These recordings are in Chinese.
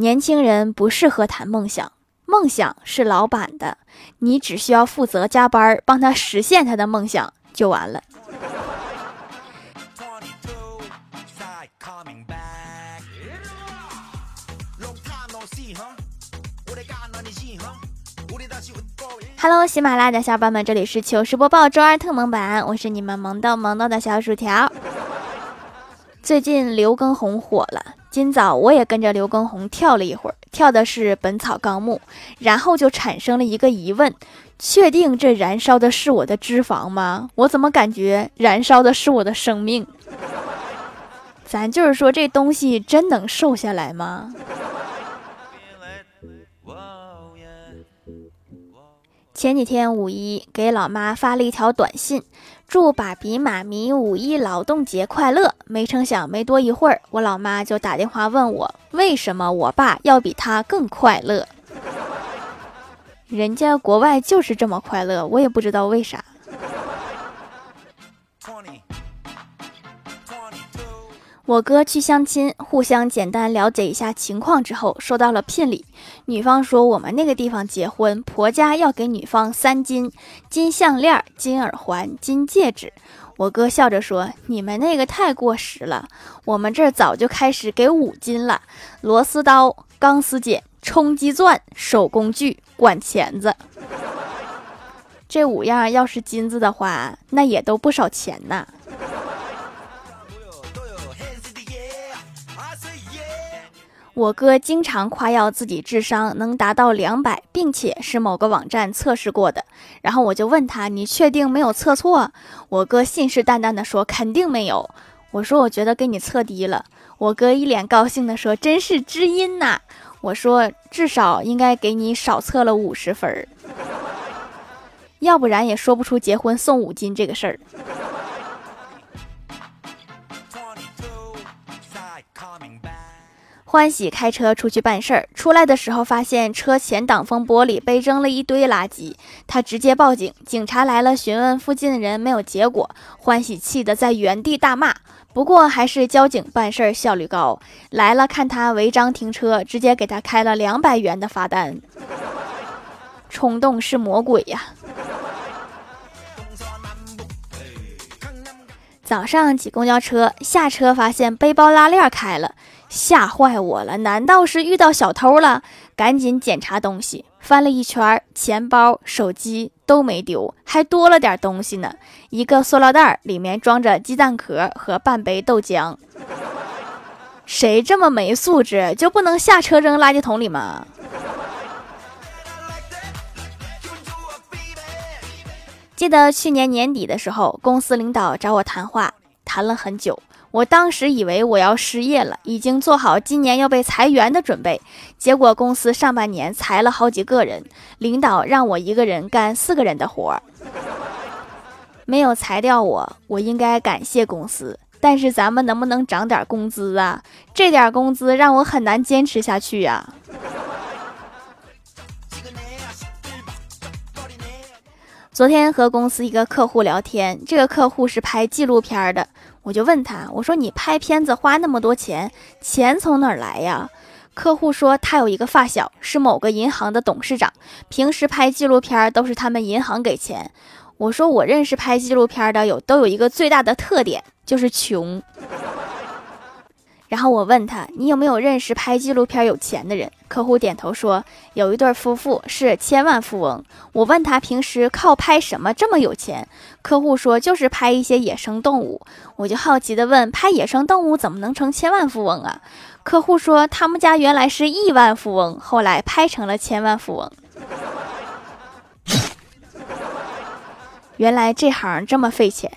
年轻人不适合谈梦想，梦想是老板的，你只需要负责加班帮他实现他的梦想就完了。Hello，喜马拉雅的小伙伴们，这里是糗事播报周二特蒙版，我是你们萌豆萌豆的小薯条。最近刘畊宏火了，今早我也跟着刘畊宏跳了一会儿，跳的是《本草纲目》，然后就产生了一个疑问：确定这燃烧的是我的脂肪吗？我怎么感觉燃烧的是我的生命？咱就是说，这东西真能瘦下来吗？前几天五一给老妈发了一条短信，祝爸比妈咪五一劳动节快乐。没成想，没多一会儿，我老妈就打电话问我，为什么我爸要比他更快乐？人家国外就是这么快乐，我也不知道为啥。我哥去相亲，互相简单了解一下情况之后，收到了聘礼。女方说：“我们那个地方结婚，婆家要给女方三金：金项链、金耳环、金戒指。”我哥笑着说：“你们那个太过时了，我们这儿早就开始给五金了：螺丝刀、钢丝剪、冲击钻、手工具、管钳子。这五样要是金子的话，那也都不少钱呢。”我哥经常夸耀自己智商能达到两百，并且是某个网站测试过的。然后我就问他：“你确定没有测错？”我哥信誓旦旦地说：“肯定没有。”我说：“我觉得给你测低了。”我哥一脸高兴地说：“真是知音呐！”我说：“至少应该给你少测了五十分儿，要不然也说不出结婚送五金这个事儿。”欢喜开车出去办事儿，出来的时候发现车前挡风玻璃被扔了一堆垃圾，他直接报警。警察来了，询问附近的人，没有结果。欢喜气得在原地大骂，不过还是交警办事儿效率高。来了看他违章停车，直接给他开了两百元的罚单。冲动是魔鬼呀！早上挤公交车，下车发现背包拉链开了。吓坏我了！难道是遇到小偷了？赶紧检查东西，翻了一圈，钱包、手机都没丢，还多了点东西呢。一个塑料袋里面装着鸡蛋壳和半杯豆浆。谁这么没素质，就不能下车扔垃圾桶里吗？记得去年年底的时候，公司领导找我谈话，谈了很久。我当时以为我要失业了，已经做好今年要被裁员的准备。结果公司上半年裁了好几个人，领导让我一个人干四个人的活儿，没有裁掉我，我应该感谢公司。但是咱们能不能涨点工资啊？这点工资让我很难坚持下去呀。昨天和公司一个客户聊天，这个客户是拍纪录片的。我就问他，我说你拍片子花那么多钱，钱从哪儿来呀？客户说他有一个发小是某个银行的董事长，平时拍纪录片都是他们银行给钱。我说我认识拍纪录片的有都有一个最大的特点，就是穷。然后我问他：“你有没有认识拍纪录片有钱的人？”客户点头说：“有一对夫妇是千万富翁。”我问他平时靠拍什么这么有钱？客户说：“就是拍一些野生动物。”我就好奇的问：“拍野生动物怎么能成千万富翁啊？”客户说：“他们家原来是亿万富翁，后来拍成了千万富翁。”原来这行这么费钱。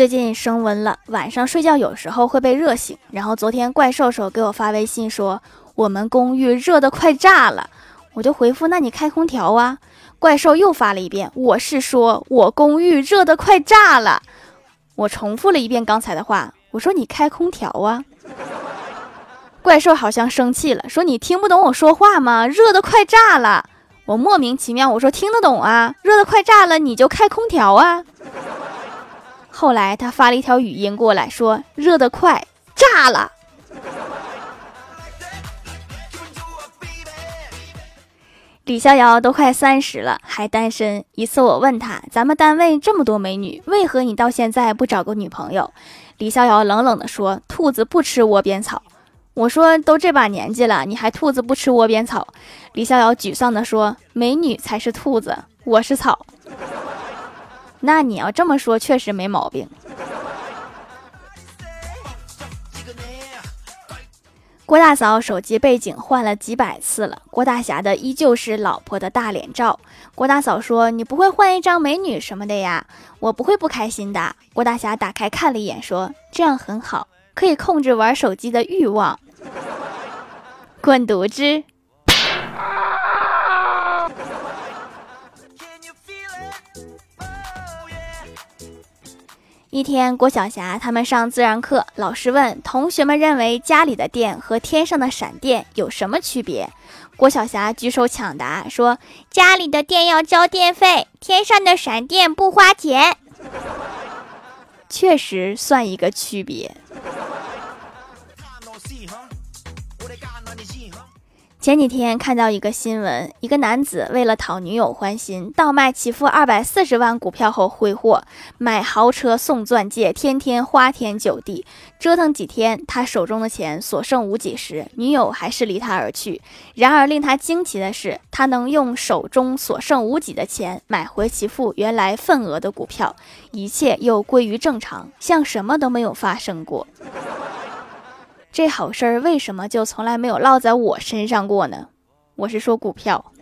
最近升温了，晚上睡觉有时候会被热醒。然后昨天怪兽兽给我发微信说，我们公寓热得快炸了，我就回复，那你开空调啊。怪兽又发了一遍，我是说我公寓热得快炸了。我重复了一遍刚才的话，我说你开空调啊。怪兽好像生气了，说你听不懂我说话吗？热得快炸了。我莫名其妙，我说听得懂啊，热得快炸了，你就开空调啊。后来他发了一条语音过来，说热得快，炸了。李逍遥都快三十了，还单身。一次我问他，咱们单位这么多美女，为何你到现在不找个女朋友？李逍遥冷冷地说：“兔子不吃窝边草。”我说：“都这把年纪了，你还兔子不吃窝边草？”李逍遥沮丧地说：“美女才是兔子，我是草。”那你要这么说，确实没毛病。郭大嫂手机背景换了几百次了，郭大侠的依旧是老婆的大脸照。郭大嫂说：“你不会换一张美女什么的呀？”我不会不开心的。郭大侠打开看了一眼，说：“这样很好，可以控制玩手机的欲望。”滚犊子！一天，郭晓霞他们上自然课，老师问同学们认为家里的电和天上的闪电有什么区别？郭晓霞举手抢答说：“家里的电要交电费，天上的闪电不花钱。”确实算一个区别。前几天看到一个新闻，一个男子为了讨女友欢心，倒卖其父二百四十万股票后挥霍，买豪车送钻戒，天天花天酒地，折腾几天，他手中的钱所剩无几时，女友还是离他而去。然而令他惊奇的是，他能用手中所剩无几的钱买回其父原来份额的股票，一切又归于正常，像什么都没有发生过。这好事儿为什么就从来没有落在我身上过呢？我是说股票。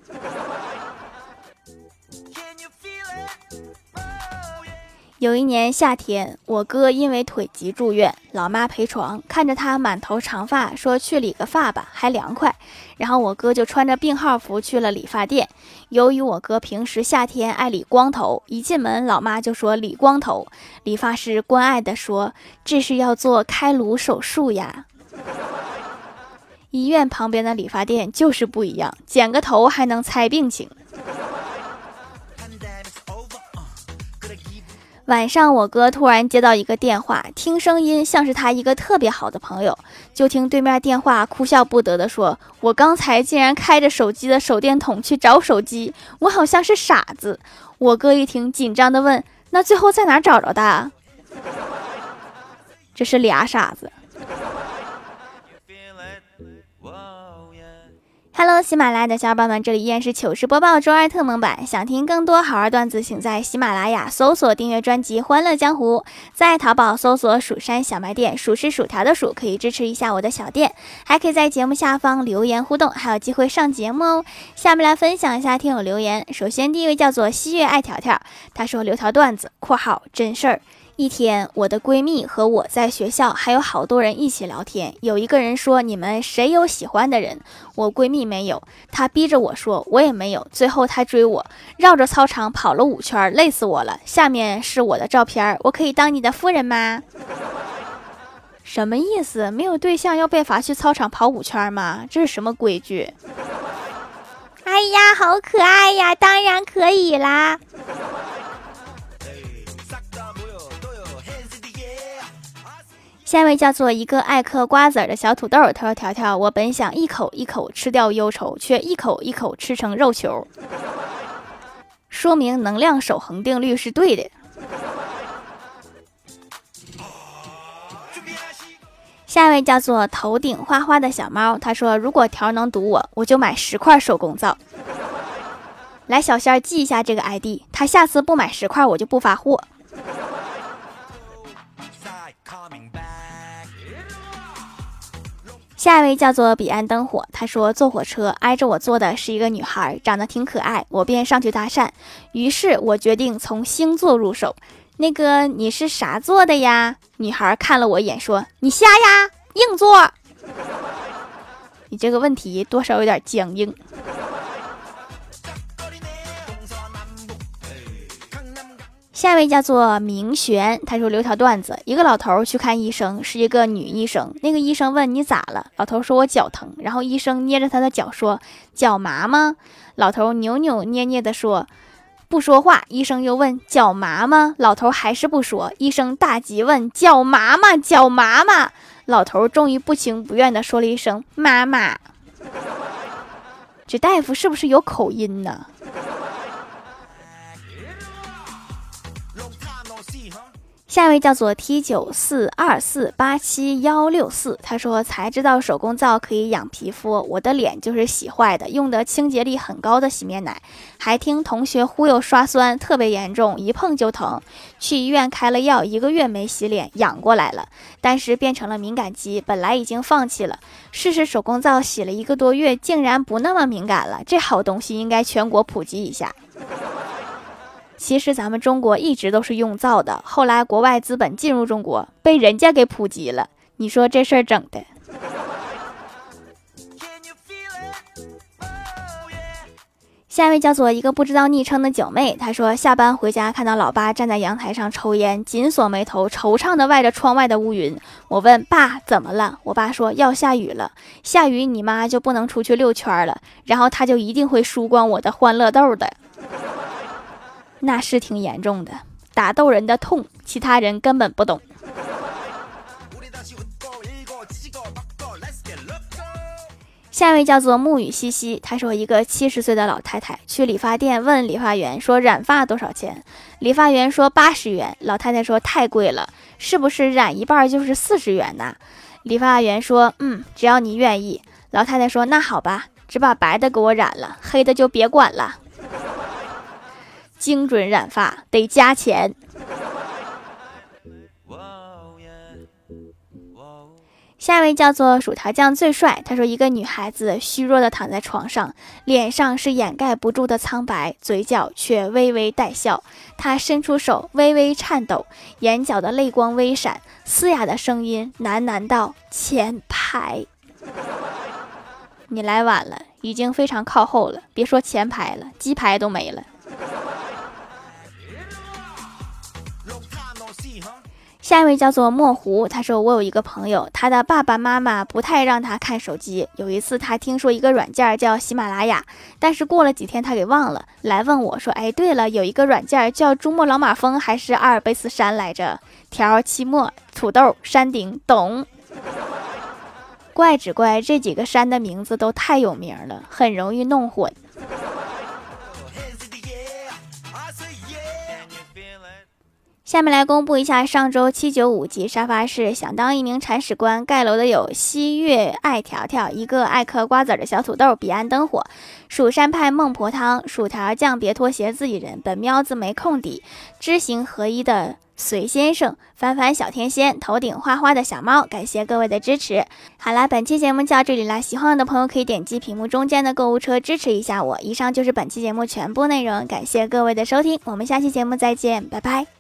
有一年夏天，我哥因为腿疾住院，老妈陪床，看着他满头长发，说去理个发吧，还凉快。然后我哥就穿着病号服去了理发店。由于我哥平时夏天爱理光头，一进门老妈就说理光头。理发师关爱的说：“这是要做开颅手术呀。” 医院旁边的理发店就是不一样，剪个头还能猜病情。晚上，我哥突然接到一个电话，听声音像是他一个特别好的朋友。就听对面电话哭笑不得的说：“我刚才竟然开着手机的手电筒去找手机，我好像是傻子。”我哥一听，紧张的问：“那最后在哪找着的？” 这是俩傻子。Hello，喜马拉雅的小伙伴们，这里依然是糗事播报周二特蒙版。想听更多好玩段子，请在喜马拉雅搜索订阅专辑《欢乐江湖》，在淘宝搜索“蜀山小卖店”，数是薯条的数，可以支持一下我的小店，还可以在节目下方留言互动，还有机会上节目哦。下面来分享一下听友留言，首先第一位叫做西月爱条条，他说留条段子（括号真事儿）。一天，我的闺蜜和我在学校，还有好多人一起聊天。有一个人说：“你们谁有喜欢的人？”我闺蜜没有，她逼着我说：“我也没有。”最后她追我，绕着操场跑了五圈，累死我了。下面是我的照片，我可以当你的夫人吗？什么意思？没有对象要被罚去操场跑五圈吗？这是什么规矩？哎呀，好可爱呀！当然可以啦。下一位叫做一个爱嗑瓜子儿的小土豆，他说：“条条，我本想一口一口吃掉忧愁，却一口一口吃成肉球，说明能量守恒定律是对的。”下一位叫做头顶花花的小猫，他说：“如果条能堵我，我就买十块手工皂。”来，小仙儿记一下这个 ID，他下次不买十块，我就不发货。下一位叫做彼岸灯火，他说坐火车挨着我坐的是一个女孩，长得挺可爱，我便上去搭讪。于是我决定从星座入手。那个你是啥座的呀？女孩看了我一眼说：“你瞎呀，硬座。”你这个问题多少有点僵硬。下一位叫做明玄，他说留条段子：一个老头去看医生，是一个女医生。那个医生问你咋了？老头说我脚疼。然后医生捏着他的脚说：脚麻吗？老头扭扭捏捏的说：不说话。医生又问脚麻吗？老头还是不说。医生大急问脚麻吗？脚麻吗？老头终于不情不愿地说了一声妈妈。这大夫是不是有口音呢？下一位叫做 T 九四二四八七幺六四，他说才知道手工皂可以养皮肤，我的脸就是洗坏的，用的清洁力很高的洗面奶，还听同学忽悠刷酸，特别严重，一碰就疼，去医院开了药，一个月没洗脸，养过来了，但是变成了敏感肌，本来已经放弃了，试试手工皂洗了一个多月，竟然不那么敏感了，这好东西应该全国普及一下。其实咱们中国一直都是用造的，后来国外资本进入中国，被人家给普及了。你说这事儿整的？下一位叫做一个不知道昵称的九妹，她说下班回家看到老爸站在阳台上抽烟，紧锁眉头，惆怅的望着窗外的乌云。我问爸怎么了，我爸说要下雨了，下雨你妈就不能出去溜圈了，然后他就一定会输光我的欢乐豆的。那是挺严重的，打斗人的痛，其他人根本不懂。下一位叫做沐雨西西，她说一个七十岁的老太太去理发店问理发员说染发多少钱，理发员说八十元，老太太说太贵了，是不是染一半就是四十元呐？理发员说嗯，只要你愿意。老太太说那好吧，只把白的给我染了，黑的就别管了。精准染发得加钱。下一位叫做薯条酱最帅。他说，一个女孩子虚弱的躺在床上，脸上是掩盖不住的苍白，嘴角却微微带笑。她伸出手，微微颤抖，眼角的泪光微闪，嘶哑的声音喃喃道：“前排，你来晚了，已经非常靠后了。别说前排了，鸡排都没了。”下一位叫做墨湖，他说我有一个朋友，他的爸爸妈妈不太让他看手机。有一次他听说一个软件叫喜马拉雅，但是过了几天他给忘了，来问我说：“哎，对了，有一个软件叫珠穆朗玛峰还是阿尔卑斯山来着？条、期末、土豆、山顶，懂？怪只怪这几个山的名字都太有名了，很容易弄混。”下面来公布一下上周七九五级沙发是想当一名铲屎官盖楼的有西月爱条条，一个爱嗑瓜子的小土豆，彼岸灯火，蜀山派孟婆汤，薯条酱别拖鞋自己人，本喵子没空底，知行合一的隋先生，凡凡小天仙，头顶花花的小猫，感谢各位的支持。好啦，本期节目就到这里啦，喜欢我的朋友可以点击屏幕中间的购物车支持一下我。以上就是本期节目全部内容，感谢各位的收听，我们下期节目再见，拜拜。